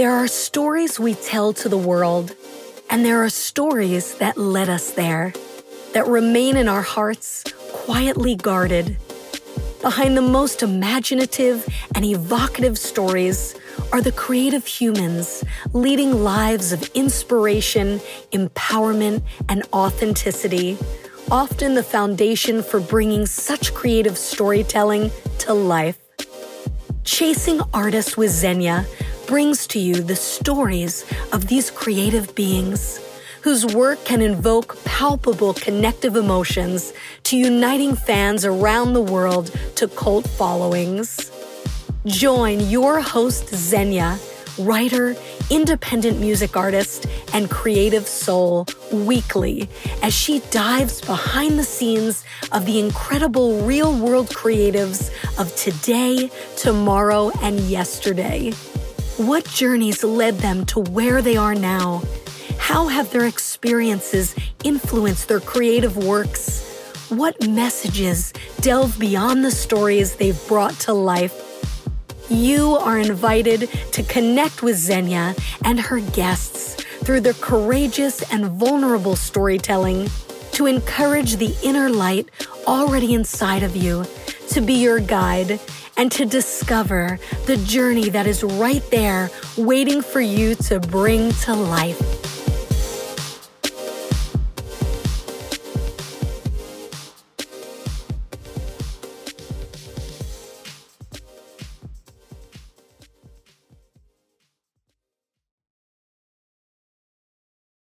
There are stories we tell to the world, and there are stories that led us there, that remain in our hearts, quietly guarded. Behind the most imaginative and evocative stories are the creative humans leading lives of inspiration, empowerment, and authenticity, often the foundation for bringing such creative storytelling to life. Chasing Artists with Xenia brings to you the stories of these creative beings whose work can invoke palpable connective emotions to uniting fans around the world to cult followings. Join your host, Xenia, writer, independent music artist, and creative soul weekly as she dives behind the scenes of the incredible real world creatives of today, tomorrow, and yesterday. What journeys led them to where they are now? How have their experiences influenced their creative works? What messages delve beyond the stories they've brought to life? You are invited to connect with Xenia and her guests through their courageous and vulnerable storytelling to encourage the inner light already inside of you, to be your guide and to discover the journey that is right there waiting for you to bring to life.